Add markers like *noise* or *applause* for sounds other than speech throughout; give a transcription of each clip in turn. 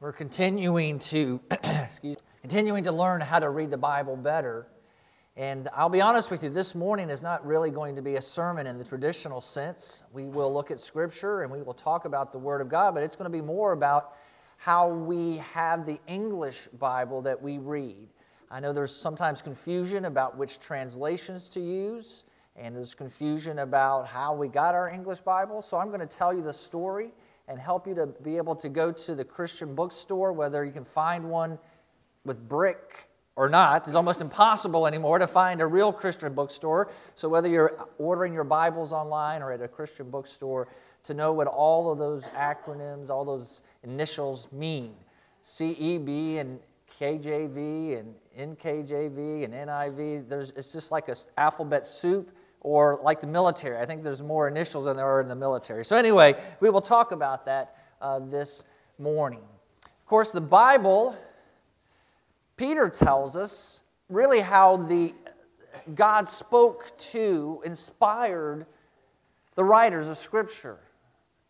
We're continuing to *clears throat* excuse, continuing to learn how to read the Bible better. And I'll be honest with you, this morning is not really going to be a sermon in the traditional sense. We will look at Scripture and we will talk about the Word of God, but it's going to be more about how we have the English Bible that we read. I know there's sometimes confusion about which translations to use, and there's confusion about how we got our English Bible. So I'm going to tell you the story and help you to be able to go to the Christian bookstore, whether you can find one with brick or not. It's almost impossible anymore to find a real Christian bookstore. So, whether you're ordering your Bibles online or at a Christian bookstore, to know what all of those acronyms, all those initials mean CEB and KJV and NKJV and NIV. There's, it's just like an alphabet soup or like the military. I think there's more initials than there are in the military. So, anyway, we will talk about that uh, this morning. Of course, the Bible, Peter tells us really how the God spoke to, inspired the writers of Scripture.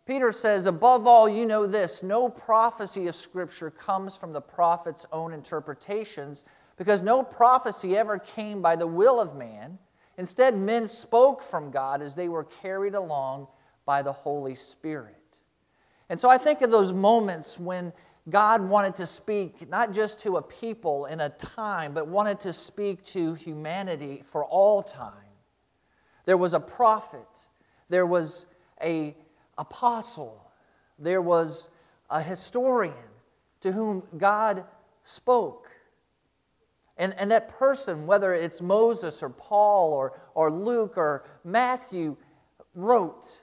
Peter says, Above all, you know this no prophecy of Scripture comes from the prophet's own interpretations, because no prophecy ever came by the will of man Instead, men spoke from God as they were carried along by the Holy Spirit. And so I think of those moments when God wanted to speak not just to a people in a time, but wanted to speak to humanity for all time. There was a prophet, there was a apostle, there was a historian to whom God spoke. And, and that person, whether it's Moses or Paul or, or Luke or Matthew, wrote.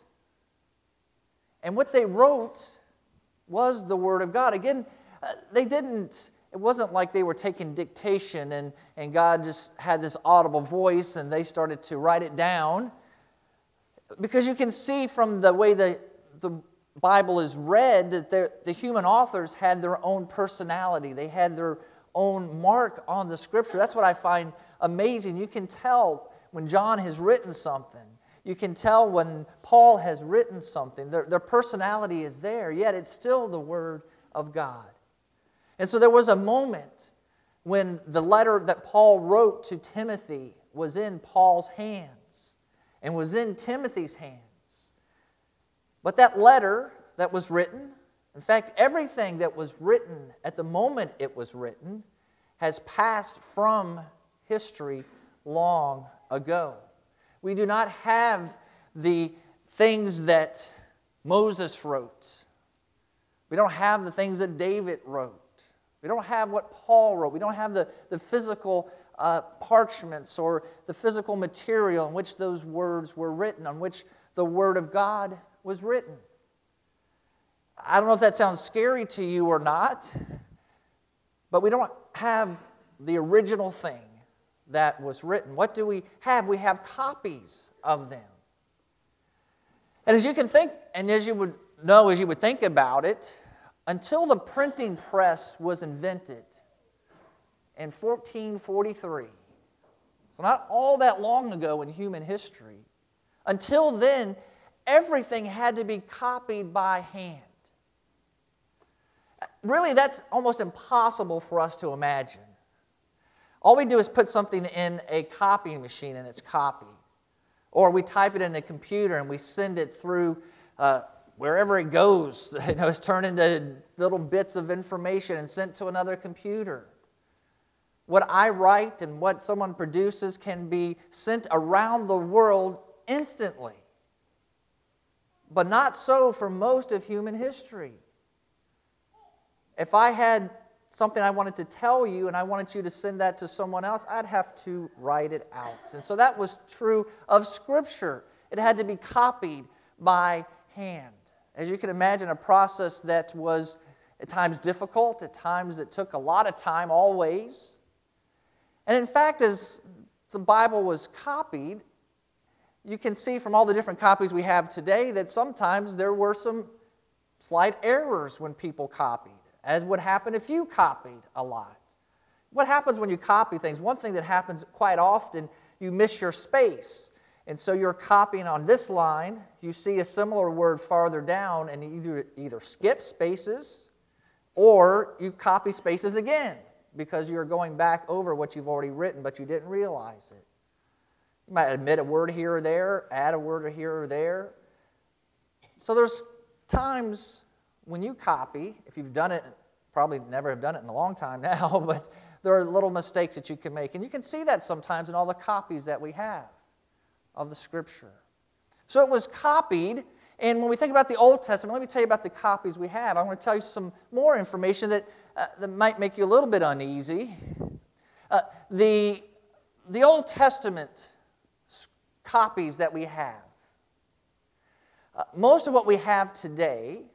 And what they wrote was the Word of God. Again, uh, they didn't, it wasn't like they were taking dictation and, and God just had this audible voice and they started to write it down. Because you can see from the way the, the Bible is read that the human authors had their own personality, they had their own mark on the scripture. That's what I find amazing. You can tell when John has written something. You can tell when Paul has written something. Their, their personality is there, yet it's still the Word of God. And so there was a moment when the letter that Paul wrote to Timothy was in Paul's hands and was in Timothy's hands. But that letter that was written in fact, everything that was written at the moment it was written has passed from history long ago. We do not have the things that Moses wrote. We don't have the things that David wrote. We don't have what Paul wrote. We don't have the, the physical uh, parchments or the physical material in which those words were written, on which the Word of God was written. I don't know if that sounds scary to you or not, but we don't have the original thing that was written. What do we have? We have copies of them. And as you can think, and as you would know, as you would think about it, until the printing press was invented in 1443, so not all that long ago in human history, until then, everything had to be copied by hand really, that's almost impossible for us to imagine. All we do is put something in a copying machine and it's copied. Or we type it in a computer and we send it through uh, wherever it goes. *laughs* You know, it's turned into little bits of information and sent to another computer. What I write and what someone produces can be sent around the world instantly. But not so for most of human history. If I had something I wanted to tell you and I wanted you to send that to someone else, I'd have to write it out. And so that was true of Scripture. It had to be copied by hand. As you can imagine, a process that was at times difficult, at times it took a lot of time, always. And in fact, as the Bible was copied, you can see from all the different copies we have today that sometimes there were some slight errors when people copied as would happen if you copied a lot. What happens when you copy things? One thing that happens quite often, you miss your space. And so you're copying on this line, you see a similar word farther down, and you either, either skip spaces Or you copy spaces again because you're going back over what you've already written, but you didn't realize it. You might admit a word here or there, add a word here or there. So there's times when you copy, if you've done it, probably never have done it in a long time now, *laughs* but there are little mistakes that you can make. And you can see that sometimes in all the copies that we have of the Scripture. So it was copied. And when we think about the Old Testament, let me tell you about the copies we have. I want to tell you some more information that, uh, that might make you a little bit uneasy. Uh, the, the Old Testament copies that we have, uh, most of what we have today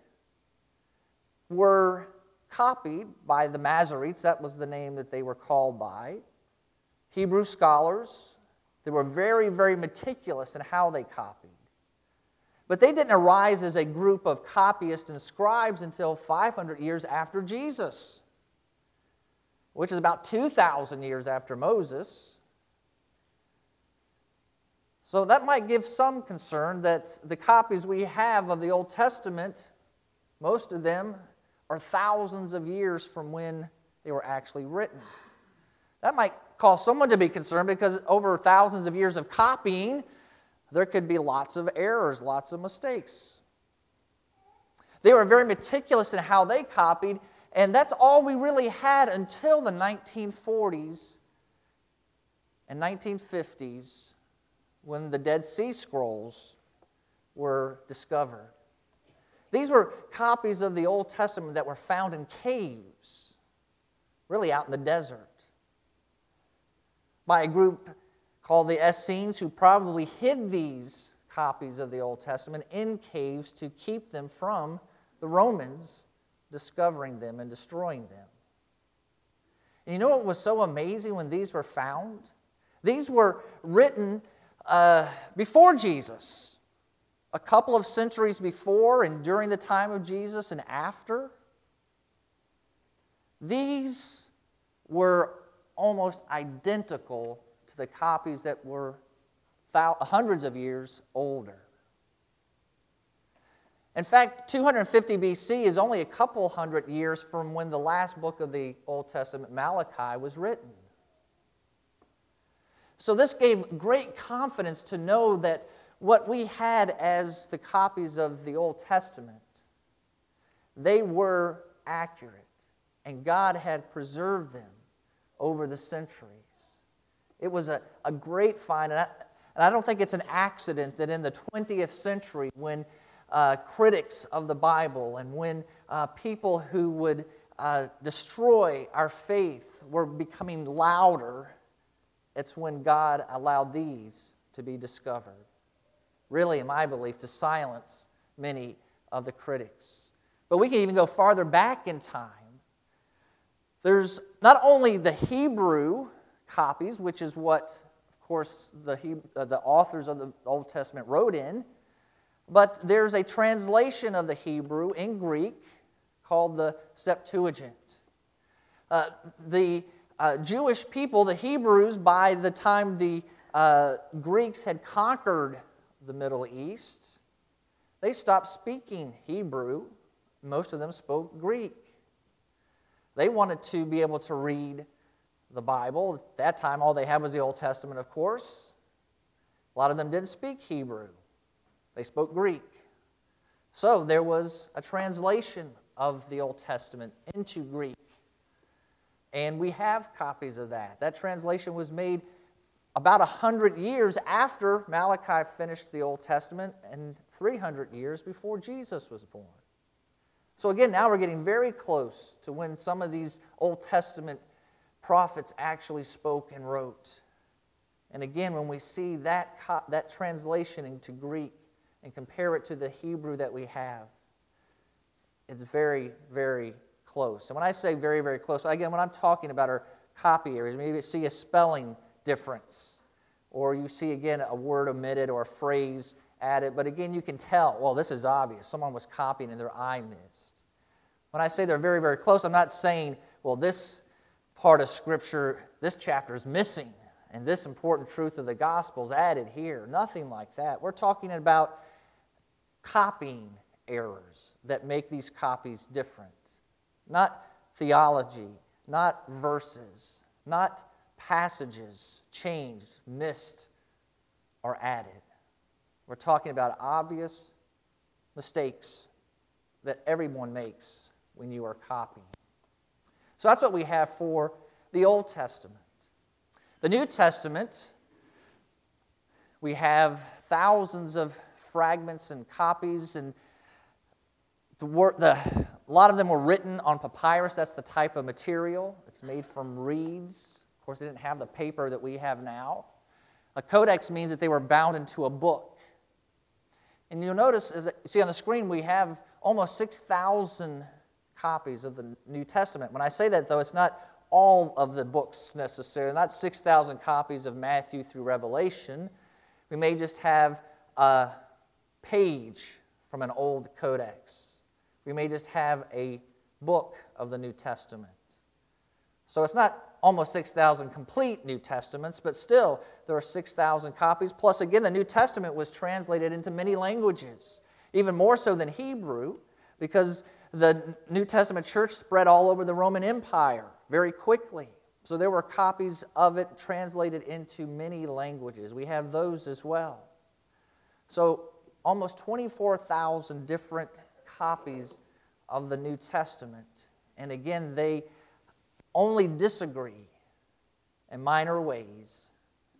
were copied by the Masoretes. That was the name that they were called by. Hebrew scholars. They were very, very meticulous in how they copied. But they didn't arise as a group of copyists and scribes until 500 years after Jesus, which is about 2,000 years after Moses. So that might give some concern that the copies we have of the Old Testament, most of them are thousands of years from when they were actually written. That might cause someone to be concerned because over thousands of years of copying, there could be lots of errors, lots of mistakes. They were very meticulous in how they copied, and that's all we really had until the 1940s and 1950s when the Dead Sea Scrolls were discovered. These were copies of the Old Testament that were found in caves, really out in the desert, by a group called the Essenes, who probably hid these copies of the Old Testament in caves to keep them from the Romans discovering them and destroying them. And you know what was so amazing when these were found? These were written uh, before Jesus a couple of centuries before and during the time of Jesus and after, these were almost identical to the copies that were hundreds of years older. In fact, 250 BC is only a couple hundred years from when the last book of the Old Testament, Malachi, was written. So, this gave great confidence to know that what we had as the copies of the Old Testament, they were accurate, and God had preserved them over the centuries. It was a, a great find, and I, and I don't think it's an accident that in the 20th century, when uh, critics of the Bible and when uh, people who would uh, destroy our faith were becoming louder, it's when God allowed these to be discovered really, in my belief, to silence many of the critics. But we can even go farther back in time. There's not only the Hebrew copies, which is what, of course, the, Hebrew, uh, the authors of the Old Testament wrote in, but there's a translation of the Hebrew in Greek called the Septuagint. Uh, the uh, Jewish people, the Hebrews, by the time the uh, Greeks had conquered the Middle East, they stopped speaking Hebrew. Most of them spoke Greek. They wanted to be able to read the Bible. At that time, all they had was the Old Testament, of course. A lot of them didn't speak Hebrew, they spoke Greek. So there was a translation of the Old Testament into Greek. And we have copies of that. That translation was made about 100 years after Malachi finished the Old Testament and 300 years before Jesus was born. So, again, now we're getting very close to when some of these Old Testament prophets actually spoke and wrote. And again, when we see that, that translation into Greek and compare it to the Hebrew that we have, it's very, very close. And when I say very, very close, again, when I'm talking about our copy areas, maybe see a spelling difference. Or you see again a word omitted or a phrase added, but again, you can tell, well, this is obvious. Someone was copying and their eye missed. When I say they're very, very close, I'm not saying, well, this part of Scripture, this chapter is missing, and this important truth of the gospel is added here. Nothing like that. We're talking about copying errors that make these copies different. not theology, not verses, not passages changed, missed, or added. We're talking about obvious mistakes that everyone makes when you are copying. So that's what we have for the Old Testament. The New Testament, we have thousands of fragments and copies, and the, the, a lot of them were written on papyrus. That's the type of material. It's made from reeds. Of course, they didn't have the paper that we have now. A codex means that they were bound into a book. And you'll notice, as you see on the screen, we have almost 6,000 copies of the New Testament. When I say that, though, it's not all of the books necessarily, not 6,000 copies of Matthew through Revelation. We may just have a page from an old codex. We may just have a book of the New Testament. So it's not almost 6,000 complete New Testaments, but still there are 6,000 copies. Plus, again, the New Testament was translated into many languages, even more so than Hebrew, because the New Testament church spread all over the Roman Empire very quickly. So there were copies of it translated into many languages. We have those as well. So almost 24,000 different copies of the New Testament. And again, they only disagree in minor ways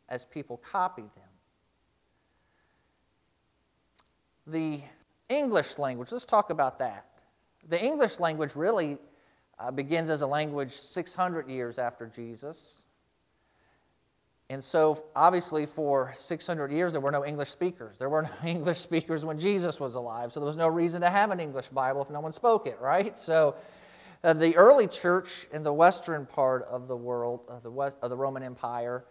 as people copy them. The English language, let's talk about that. The English language really uh, begins as a language 600 years after Jesus. And so, obviously, for 600 years, there were no English speakers. There were no *laughs* English speakers when Jesus was alive. So, there was no reason to have an English Bible if no one spoke it, right? So, uh, the early church in the western part of the world, of the, West, of the Roman Empire,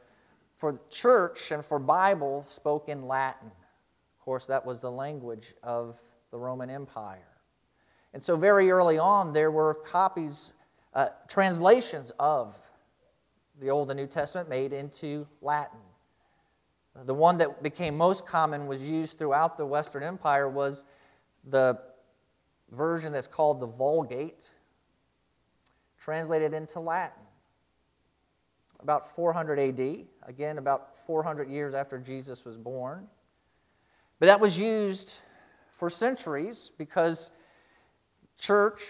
for church and for Bible spoke in Latin. Of course, that was the language of the Roman Empire. And so, very early on, there were copies, uh, translations of the Old and New Testament made into Latin. The one that became most common was used throughout the Western Empire was the version that's called the Vulgate, translated into Latin. About 400 AD, again, about 400 years after Jesus was born. But that was used for centuries because church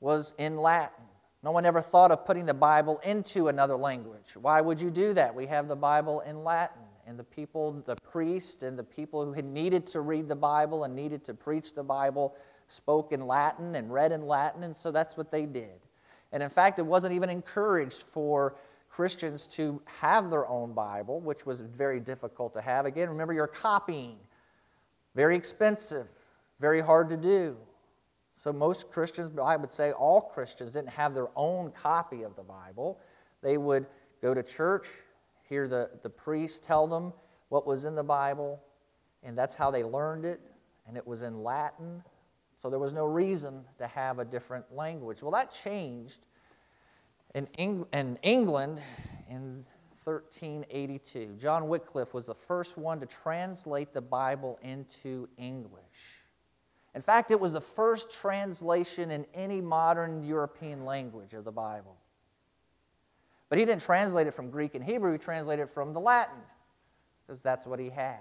was in Latin. No one ever thought of putting the Bible into another language. Why would you do that? We have the Bible in Latin, and the people, the priest, and the people who had needed to read the Bible and needed to preach the Bible spoke in Latin and read in Latin, and so that's what they did. And in fact, it wasn't even encouraged for Christians to have their own Bible, which was very difficult to have. Again, remember, you're copying. Very expensive, very hard to do. So, most Christians, I would say all Christians, didn't have their own copy of the Bible. They would go to church, hear the, the priest tell them what was in the Bible, and that's how they learned it, and it was in Latin. So, there was no reason to have a different language. Well, that changed in, Eng- in England in 1382. John Wycliffe was the first one to translate the Bible into English. In fact, it was the first translation in any modern European language of the Bible. But he didn't translate it from Greek and Hebrew, he translated it from the Latin, because that's what he had.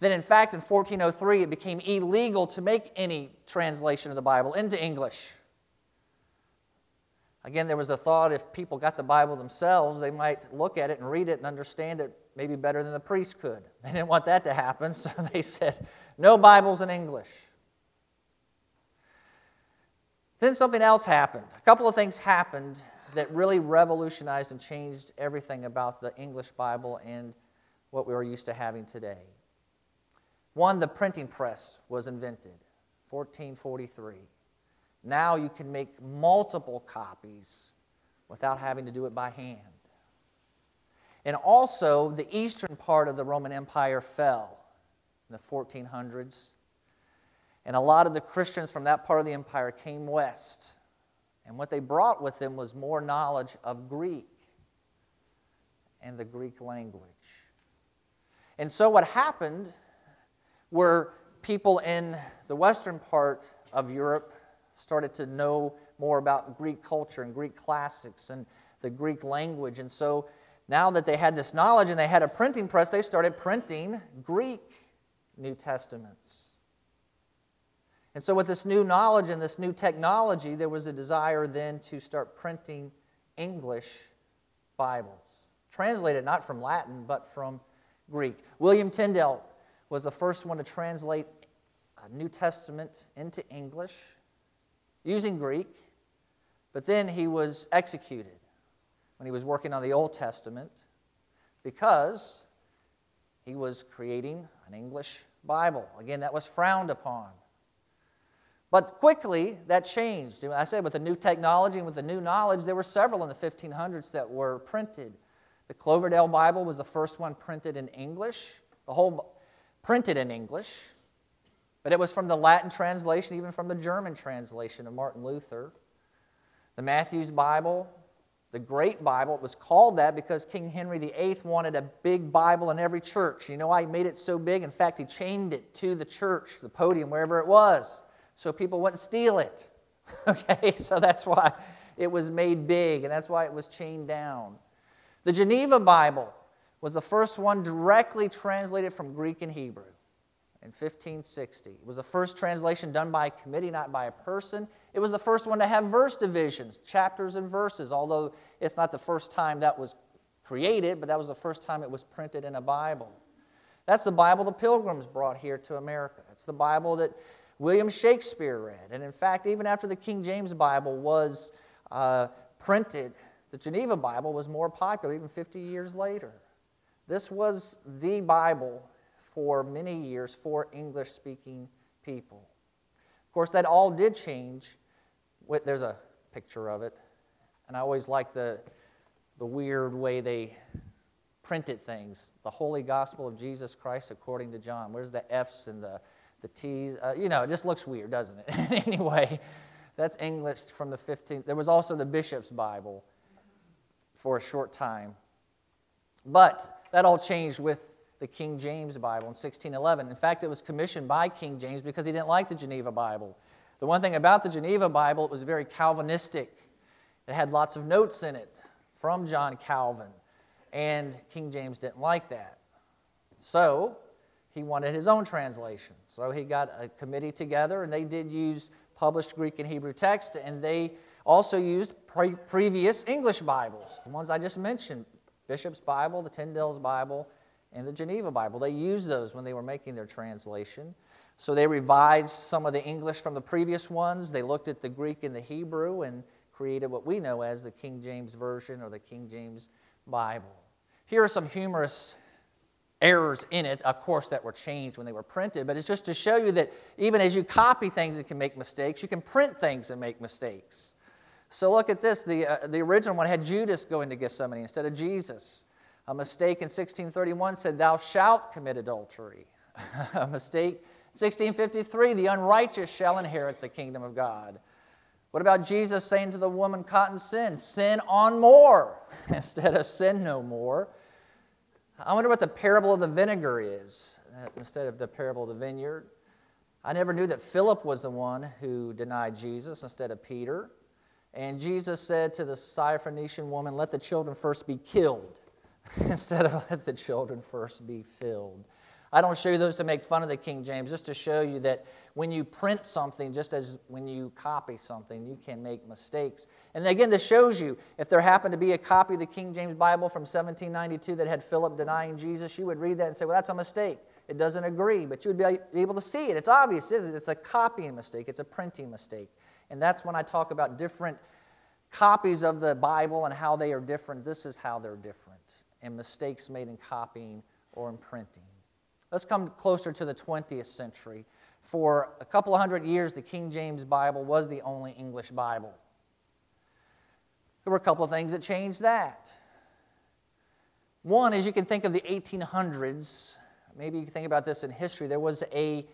Then, in fact, in 1403, it became illegal to make any translation of the Bible into English. Again, there was a thought if people got the Bible themselves, they might look at it and read it and understand it maybe better than the priest could. *laughs* They didn't want that to happen, so *laughs* they said, no Bibles in English. Then something else happened. A couple of things happened that really revolutionized and changed everything about the English Bible and what we are used to having today. One, the printing press was invented, 1443. Now you can make multiple copies without having to do it by hand. And also, the eastern part of the Roman Empire fell in the 1400s. And a lot of the Christians from that part of the empire came west. And what they brought with them was more knowledge of Greek and the Greek language. And so, what happened were people in the western part of Europe started to know more about Greek culture and Greek classics and the Greek language. And so now that they had this knowledge and they had a printing press, they started printing Greek New Testaments. And so, with this new knowledge and this new technology, there was a desire then to start printing English Bibles, translated not from Latin, but from Greek. William Tyndale was the first one to translate a New Testament into English using Greek, but then he was executed when he was working on the Old Testament because he was creating an English Bible. Again, that was frowned upon. But quickly, that changed. I said with the new technology and with the new knowledge, there were several in the 1500s that were printed. The Coverdale Bible was the first one printed in English, the whole printed in English. But it was from the Latin translation, even from the German translation of Martin Luther. The Matthew's Bible, the Great Bible, it was called that because King Henry VIII wanted a big Bible in every church. You know why he made it so big? In fact, he chained it to the church, the podium, wherever it was, so people wouldn't steal it. *laughs* okay, so that's why it was made big, and that's why it was chained down. The Geneva Bible was the first one directly translated from Greek and Hebrew in 1560. It was the first translation done by a committee, not by a person. It was the first one to have verse divisions, chapters and verses, although it's not the first time that was created, but that was the first time it was printed in a Bible. That's the Bible the pilgrims brought here to America. That's the Bible that William Shakespeare read. And in fact, even after the King James Bible was uh, printed, the Geneva Bible was more popular even 50 years later. This was the Bible for many years for English speaking people. Of course, that all did change. There's a picture of it. And I always like the, the weird way they printed things. The Holy Gospel of Jesus Christ according to John. Where's the F's and the, the T's? Uh, you know, it just looks weird, doesn't it? *laughs* anyway, that's English from the 15th. There was also the Bishop's Bible for a short time. But that all changed with the King James Bible in 1611. In fact, it was commissioned by King James because he didn't like the Geneva Bible. The one thing about the Geneva Bible, it was very Calvinistic. It had lots of notes in it from John Calvin, and King James didn't like that. So he wanted his own translation. So he got a committee together, and they did use published Greek and Hebrew text, and they also used pre- previous English Bibles, the ones I just mentioned Bishop's Bible, the Tyndale's Bible, and the Geneva Bible. They used those when they were making their translation. So they revised some of the English from the previous ones. They looked at the Greek and the Hebrew and created what we know as the King James Version or the King James Bible. Here are some humorous errors in it, of course, that were changed when they were printed, but it's just to show you that even as you copy things and can make mistakes, you can print things and make mistakes. So look at this. The, uh, the original one had Judas going to Gethsemane instead of Jesus. A mistake in 1631 said, Thou shalt commit adultery. *laughs* a mistake 1653, the unrighteous shall inherit the kingdom of God. What about Jesus saying to the woman caught in sin, sin on more *laughs* instead of sin no more? I wonder what the parable of the vinegar is uh, instead of the parable of the vineyard. I never knew that Philip was the one who denied Jesus instead of Peter. And Jesus said to the Syrophoenician woman, Let the children first be killed. *laughs* instead of let the children first be filled. I don't show you those to make fun of the King James, just to show you that when you print something, just as when you copy something, you can make mistakes. And again, this shows you if there happened to be a copy of the King James Bible from 1792 that had Philip denying Jesus, you would read that and say, well, that's a mistake. It doesn't agree, but you would be able to see it. It's obvious, isn't it? It's a copying mistake, it's a printing mistake. And that's when I talk about different copies of the Bible and how they are different. This is how they're different and mistakes made in copying or in printing. Let's come closer to the 20th century. For a couple of hundred years, the King James Bible was the only English Bible. There were a couple of things that changed that. One is you can think of the 1800s, maybe you can think about this in history. There was a,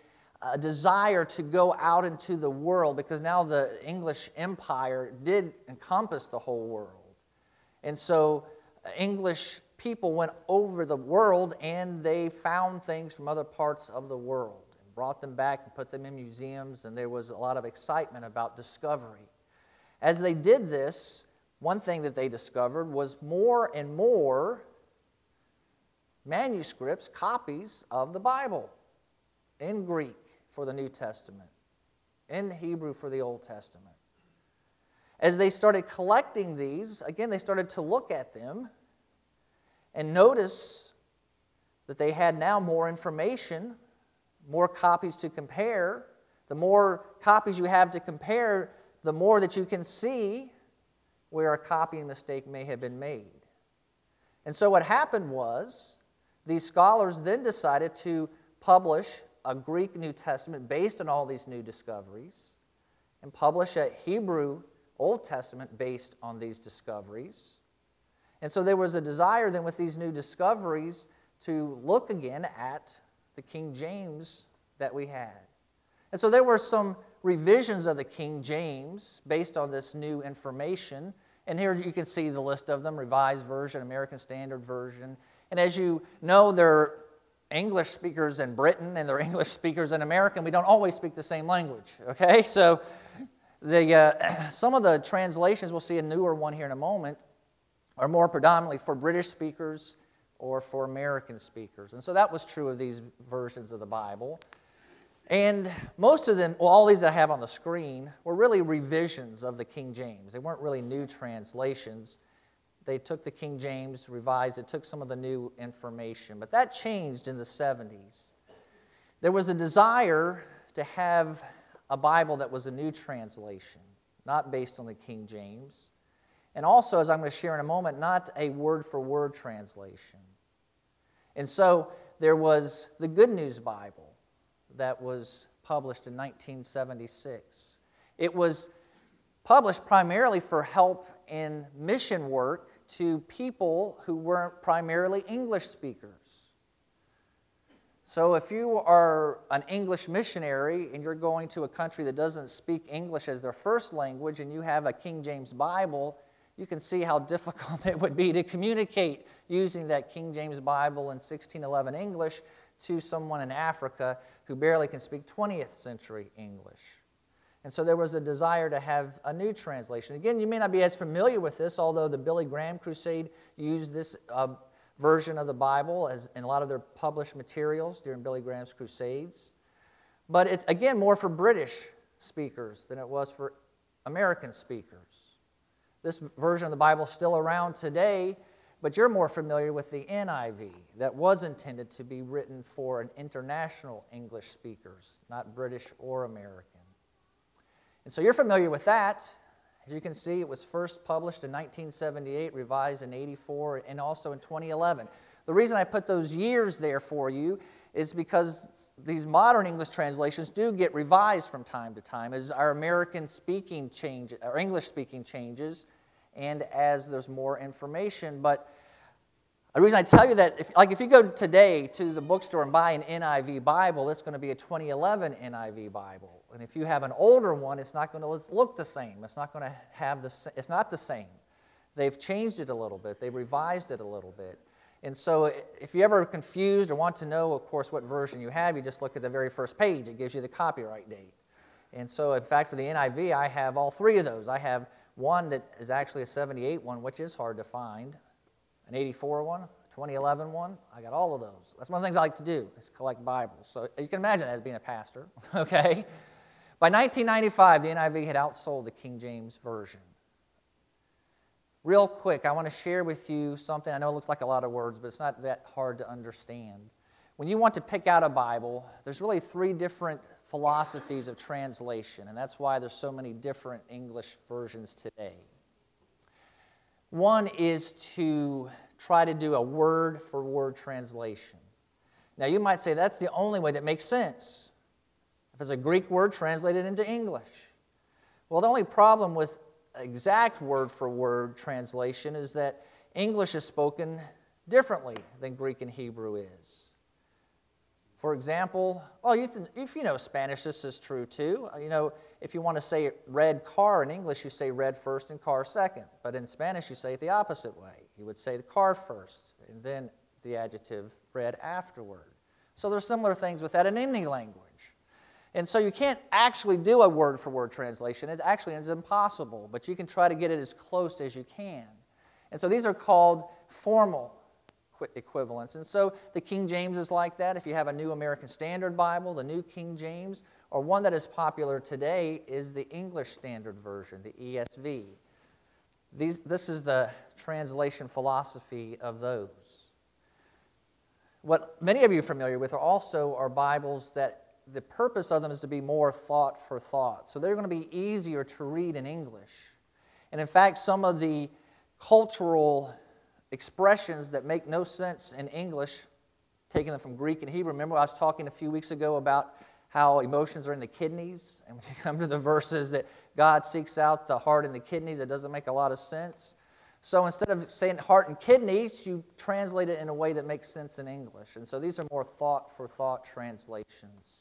a desire to go out into the world because now the English Empire did encompass the whole world. And so uh, English people went over the world and they found things from other parts of the world and brought them back and put them in museums, and there was a lot of excitement about discovery. As they did this, one thing that they discovered was more and more manuscripts, copies of the Bible in Greek for the New Testament, in Hebrew for the Old Testament. As they started collecting these, again, they started to look at them and notice that they had now more information, more copies to compare. The more copies you have to compare, the more that you can see where a copying mistake may have been made. And so what happened was these scholars then decided to publish a Greek New Testament based on all these new discoveries and publish a Hebrew Old Testament based on these discoveries. And so there was a desire then with these new discoveries to look again at the King James that we had. And so there were some revisions of the King James based on this new information. And here you can see the list of them Revised Version, American Standard Version. And as you know, there English speakers in Britain and there are *laughs* English speakers in America, and we don't always speak the same language, okay? *laughs* So the, uh, *clears throat* some of the translations, we'll see a newer one here in a moment, are more predominantly for British speakers or for American speakers. And so that was true of these versions of the Bible. And most of them, well, all these I have on the screen, were really revisions of the King James. They weren't really new translations. They took the King James, revised it, took some of the new information. But that changed in the 70s. There was a desire to have a Bible that was a new translation, not based on the King James. And also, as I'm going to share in a moment, not a word for word translation. And so there was the Good News Bible that was published in 1976. It was published primarily for help in mission work to people who weren't primarily English speakers. So, if you are an English missionary and you're going to a country that doesn't speak English as their first language and you have a King James Bible, you can see how *laughs* difficult it would be to communicate using that King James Bible in 1611 English to someone in Africa who barely can speak 20th century English. And so there was a desire to have a new translation. Again, you may not be as familiar with this, although the Billy Graham Crusade used this uh, version of the Bible as in a lot of their published materials during Billy Graham's crusades. But it's, again, more for British speakers than it was for American speakers. This version of the Bible is still around today, but you're more familiar with the NIV that was intended to be written for an international English speakers, not British or American. And so you're familiar with that. As you can see, it was first published in 1978, revised in 84, and also in 2011. The reason I put those years there for you is because these modern English translations do get revised from time to time as our American speaking changes, or English speaking changes, and as there's more information. But the reason I tell you that, if, like if you go today to the bookstore and buy an NIV Bible, it's going to be a 2011 NIV Bible. And if you have an older one, it's not going to look the same. It's not going to have the. It's not the same. They've changed it a little bit. They've revised it a little bit. And so, if you're ever confused or want to know, of course, what version you have, you just look at the very first page. It gives you the copyright date. And so, in fact, for the NIV, I have all three of those. I have one that is actually a 78 one, which is hard to find an 84 one, 2011 one. I got all of those. That's one of the things I like to do is collect Bibles. So you can imagine that as being a pastor, *laughs* okay? By 1995, the NIV had outsold the King James Version. Real quick, I want to share with you something. I know it looks like a lot of words, but it's not that hard to understand. When you want to pick out a Bible, there's really three different philosophies of translation, and that's why there's so many different English versions today. One is to try to do a word for word translation. Now, you might say that's the only way that makes sense. If it's a Greek word translated into English. Well, the only problem with exact word for word translation is that English is spoken differently than Greek and Hebrew is. For example, well, you th- if you know Spanish, this is true too. Uh, you know, if you want to say red car in English, you say red first and car second. But in Spanish, you say it the opposite way. You would say the car first, and then the adjective red afterward. So there's similar things with that in any language. And so you can't actually do a word for word translation. It actually is impossible, but you can try to get it as close as you can. And so these are called formal equivalents. And so the King James is like that. If you have a New American Standard Bible, the New King James, or one that is popular today is the English Standard Version, the ESV. These, this is the translation philosophy of those. What many of you are familiar with are also are Bibles that the purpose of them is to be more thought for thought. So they're going to be easier to read in English. And in fact, some of the cultural expressions that make no sense in English, taking them from Greek and Hebrew. Remember, I was talking a few weeks ago about how emotions are in the kidneys. And when you *laughs* come to the verses that God seeks out the heart and the kidneys, it doesn't make a lot of sense. So instead of saying heart and kidneys, you translate it in a way that makes sense in English. And so these are more thought for thought translations.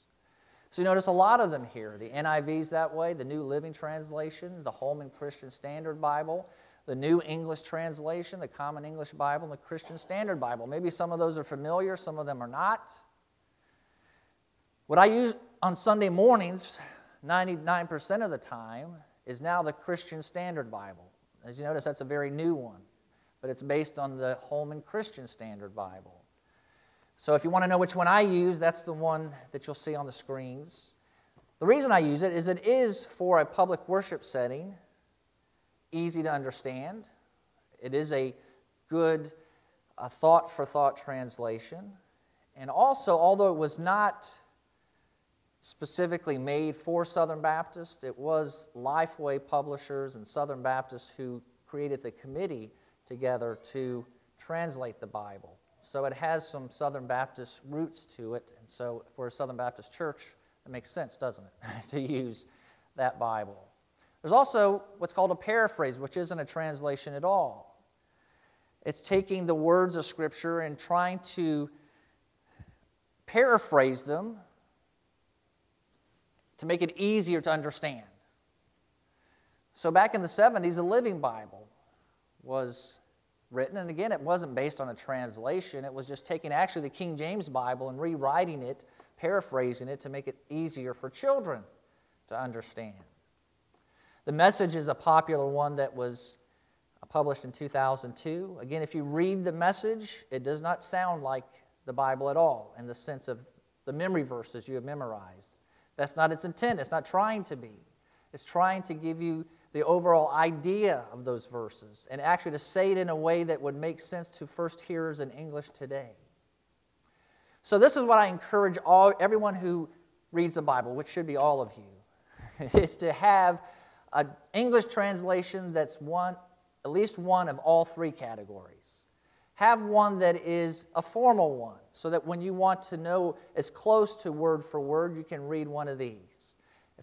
So you notice a lot of them here. The NIV's that way, the New Living Translation, the Holman Christian Standard Bible, the New English Translation, the Common English Bible, and the Christian Standard Bible. Maybe some of those are familiar, some of them are not. What I use on Sunday mornings, 99% of the time, is now the Christian Standard Bible. As you notice, that's a very new one, but it's based on the Holman Christian Standard Bible. So if you want to know which one I use, that's the one that you'll see on the screens. The reason I use it is it is for a public worship setting, easy to understand. It is a good thought for thought translation. And also, although it was not specifically made for Southern Baptist. It was Lifeway Publishers and Southern Baptists who created the committee together to translate the Bible. So it has some Southern Baptist roots to it. And so for a Southern Baptist church, it makes sense, doesn't it, *laughs* to use that Bible. There's also what's called a paraphrase, which isn't a translation at all. It's taking the words of Scripture and trying to paraphrase them to make it easier to understand. So, back in the 70s, the Living Bible was written, and again, it wasn't based on a translation, it was just taking actually the King James Bible and rewriting it, paraphrasing it to make it easier for children to understand. The message is a popular one that was uh, published in 2002. Again, if you read the message, it does not sound like the Bible at all in the sense of the memory verses you have memorized. That's not its intent. It's not trying to be. It's trying to give you the overall idea of those verses and actually to say it in a way that would make sense to first hearers in English today. So this is what I encourage all everyone who reads the Bible, which should be all of you, *laughs* is to have an English translation that's one at least one of all three categories. Have one that is a formal one, so that when you want to know as close to word for word, you can read one of these.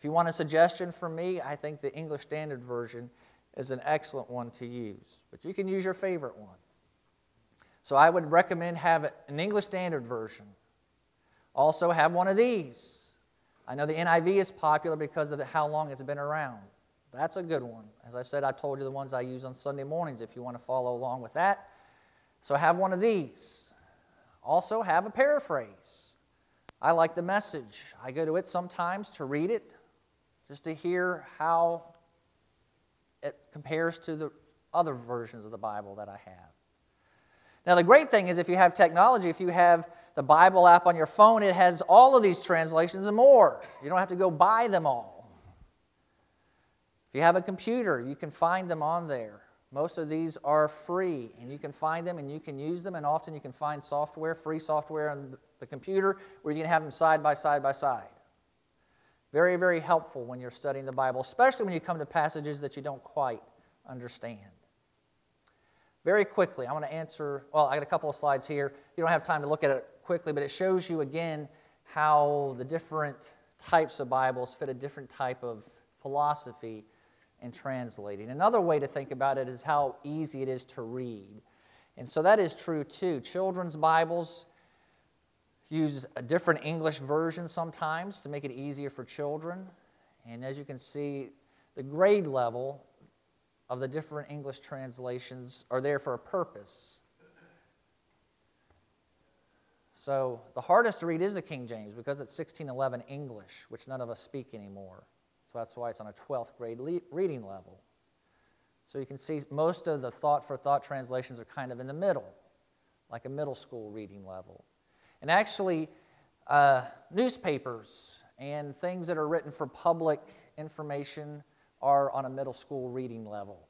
If you want a suggestion from me, I think the English Standard Version is an excellent one to use, but you can use your favorite one. So I would recommend have an English Standard Version. Also, have one of these. I know the NIV is popular because of the, how long it's been around. That's a good one. As I said, I told you the ones I use on Sunday mornings if you want to follow along with that. So have one of these. Also, have a paraphrase. I like the message. I go to it sometimes to read it, just to hear how it compares to the other versions of the Bible that I have. Now, the great thing is if you have technology, if you have the Bible app on your phone, it has all of these translations and more. You don't have to go buy them all. If you have a computer, you can find them on there. Most of these are free, and you can find them and you can use them, and often you can find software, free software on the computer, where you can have them side by side by side. Very, very helpful when you're studying the Bible, especially when you come to passages that you don't quite understand. Very quickly, I want to answer. Well, I got a couple of slides here. You don't have time to look at it quickly, but it shows you again how the different types of Bibles fit a different type of philosophy in translating. Another way to think about it is how easy it is to read. And so that is true too. Children's Bibles use a different English version sometimes to make it easier for children. And as you can see, the grade level of the different English translations are there for a purpose. So the hardest to read is the King James because it's 1611 English, which none of us speak anymore. So that's why it's on a 12th grade le- reading level. So you can see most of the thought for thought translations are kind of in the middle, like a middle school reading level. And actually, uh, newspapers and things that are written for public information are on a middle school reading level.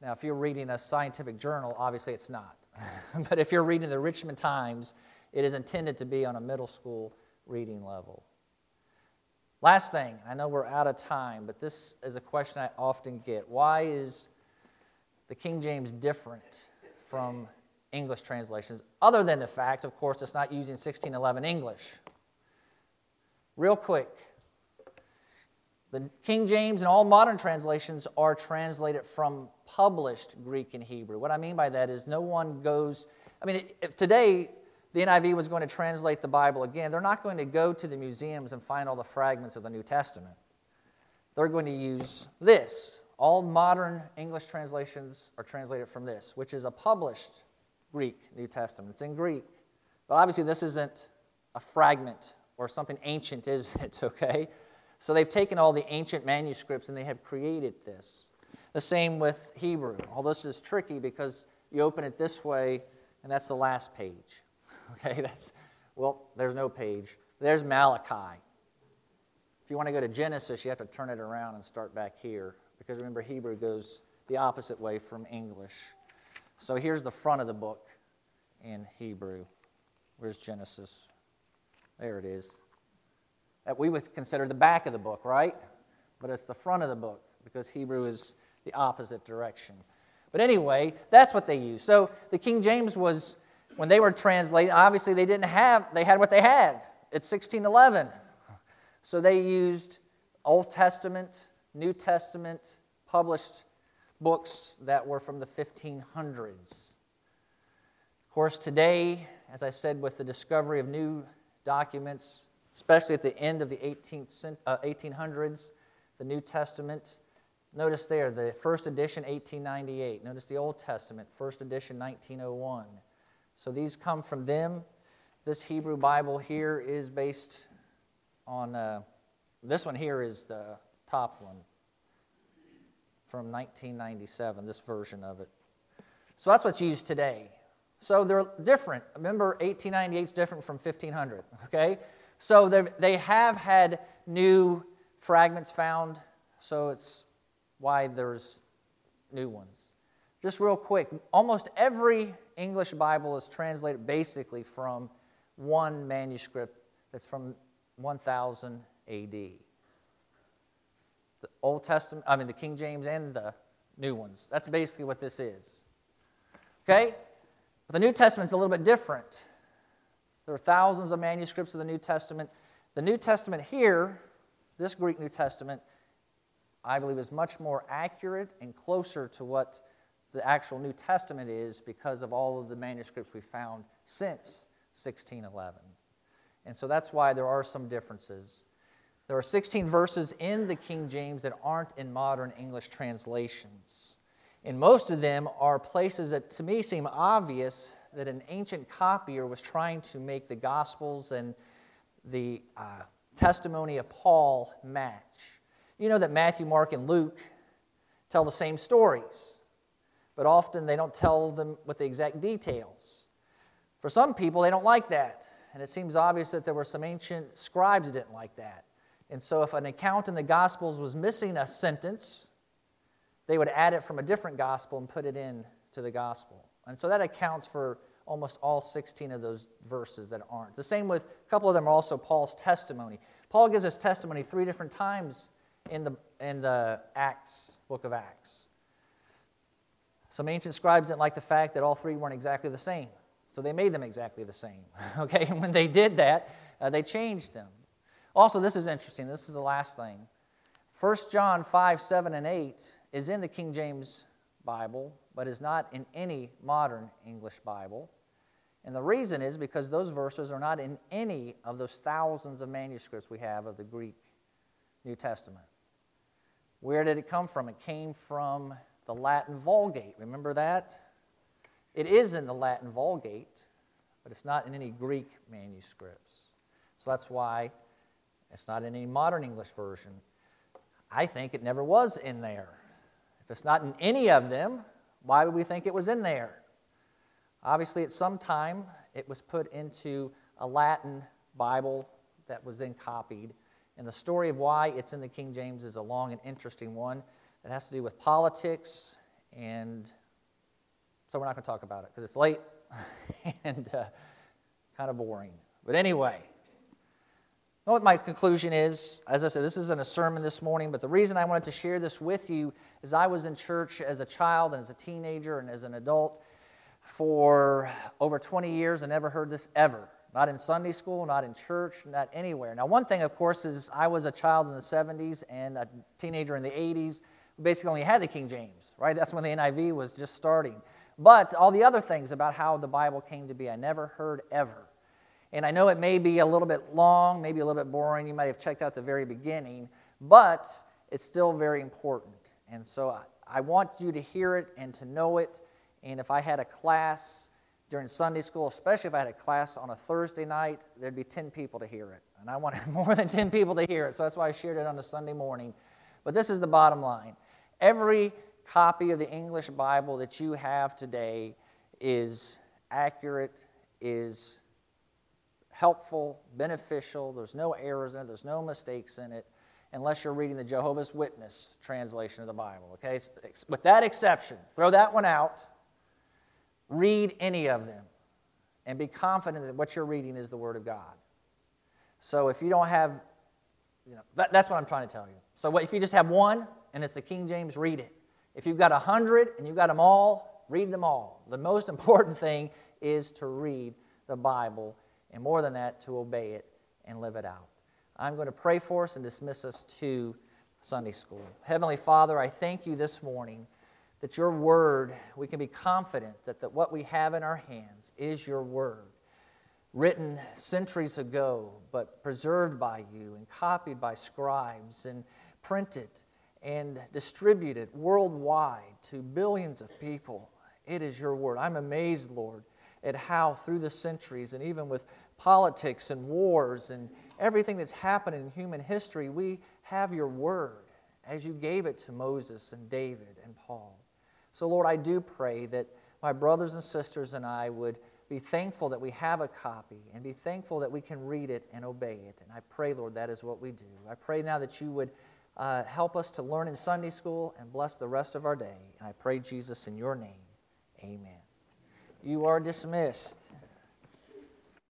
Now, if you're reading a scientific journal, obviously it's not. *laughs* but if you're reading the Richmond Times, it is intended to be on a middle school reading level. Last thing, I know we're out of time, but this is a question I often get. Why is the King James different from English translations, other than the fact, of course, it's not using 1611 English? Real quick, the King James and all modern translations are translated from published Greek and Hebrew. What I mean by that is no one goes, I mean, if today the NIV was going to translate the Bible again, they're not going to go to the museums and find all the fragments of the New Testament. They're going to use this. All modern English translations are translated from this, which is a published Greek New Testament. It's in Greek. But obviously, this isn't a fragment or something ancient, is *laughs* it? Okay? So they've taken all the ancient manuscripts and they have created this. The same with Hebrew. All this is tricky because you open it this way and that's the last page. *laughs* Okay, that's, well, there's no page. There's Malachi. If you want to go to Genesis, you have to turn it around and start back here because remember, Hebrew goes the opposite way from English. So here's the front of the book in Hebrew. Where's Genesis? There it is that we would consider the back of the book, right? But it's the front of the book because Hebrew is the opposite direction. But anyway, that's what they used. So the King James was, when they were translating, obviously they didn't have, they had what they had. It's 1611. So they used Old Testament, New Testament, published books that were from the 1500s. Of course, today, as I said, with the discovery of new documents, especially at the end of the 18th, uh, 1800s, the New Testament. Notice there, the first edition, 1898. Notice the Old Testament, first edition, 1901. So these come from them. This Hebrew Bible here is based on, uh, this one here is the top one from 1997, this version of it. So that's what's used today. So they're different. Remember, 1898 is different from 1500, okay? So they have had new fragments found, so it's why there's new ones. Just real quick, almost every English Bible is translated basically from one manuscript that's from 1000 AD. The Old Testament, I mean the King James and the new ones. That's basically what this is. Okay? But the New Testament is a little bit different. There are thousands of manuscripts of the New Testament. The New Testament here, this Greek New Testament, I believe is much more accurate and closer to what the actual New Testament is because of all of the manuscripts we found since 1611. And so that's why there are some differences. There are 16 verses in the King James that aren't in modern English translations. And most of them are places that to me seem obvious that an ancient copier was trying to make the Gospels and the uh, testimony of Paul match. You know that Matthew, Mark, and Luke tell the same stories, but often they don't tell them with the exact details. For some people, they don't like that, and it seems obvious that there were some ancient scribes that didn't like that. And so, if an account in the Gospels was missing a sentence, they would add it from a different gospel and put it in to the gospel. And so that accounts for almost all 16 of those verses that aren't. The same with a couple of them are also Paul's testimony. Paul gives us testimony three different times in the, in the Acts, book of Acts. Some ancient scribes didn't like the fact that all three weren't exactly the same, so they made them exactly the same. *laughs* okay, and when they did that, uh, they changed them. Also, this is interesting. This is the last thing. 1 John 5, 7, and 8 is in the King James Bible, but is not in any modern English Bible. And the reason is because those verses are not in any of those thousands of manuscripts we have of the Greek New Testament. Where did it come from? It came from the Latin Vulgate. Remember that? It is in the Latin Vulgate, but it's not in any Greek manuscripts. So that's why it's not in any modern English version. I think it never was in there. If it's not in any of them, why would we think it was in there? Obviously, at some time, it was put into a Latin Bible that was then copied. And the story of why it's in the King James is a long and interesting one. It has to do with politics, and so we're not going to talk about it because it's late *laughs* and uh, kind of boring. But anyway, what my conclusion is, as I said, this isn't a sermon this morning, but the reason I wanted to share this with you is I was in church as a child and as a teenager and as an adult for over 20 years and never heard this ever. Not in Sunday school, not in church, not anywhere. Now, one thing, of course, is I was a child in the 70s and a teenager in the 80s. We basically only had the King James, right? That's when the NIV was just starting. But all the other things about how the Bible came to be, I never heard ever. And I know it may be a little bit long, maybe a little bit boring. You might have checked out the very beginning, but it's still very important. And so I, I want you to hear it and to know it. And if I had a class during Sunday school, especially if I had a class on a Thursday night, there'd be 10 people to hear it. And I wanted *laughs* more than 10 people to hear it, so that's why I shared it on a Sunday morning. But this is the bottom line every copy of the English Bible that you have today is accurate, is helpful, beneficial. There's no errors in it, there's no mistakes in it, unless you're reading the Jehovah's Witness translation of the Bible. Okay? With that exception, throw that one out. Read any of them and be confident that what you're reading is the Word of God. So if you don't have, you know, that, that's what I'm trying to tell you. So if you just have one and it's the King James, read it. If you've got a hundred and you've got them all, read them all. The most *laughs* important thing is to read the Bible and more than that, to obey it and live it out. I'm going to pray for us and dismiss us to Sunday school. Heavenly Father, I thank you this morning that your word, we can be confident that, that what we have in our hands is your word, written centuries ago, but preserved by you and copied by scribes and printed and distributed worldwide to billions of people. It is your word. I'm amazed, Lord, at how through the centuries and even with politics and wars and everything that's happened in human history, we have your word as you gave it to Moses and David and Paul. So, Lord, I do pray that my brothers and sisters and I would be thankful that we have a copy and be thankful that we can read it and obey it. And I pray, Lord, that is what we do. I pray now that you would uh, help us to learn in Sunday school and bless the rest of our day. And I pray, Jesus, in your name, amen. You are dismissed.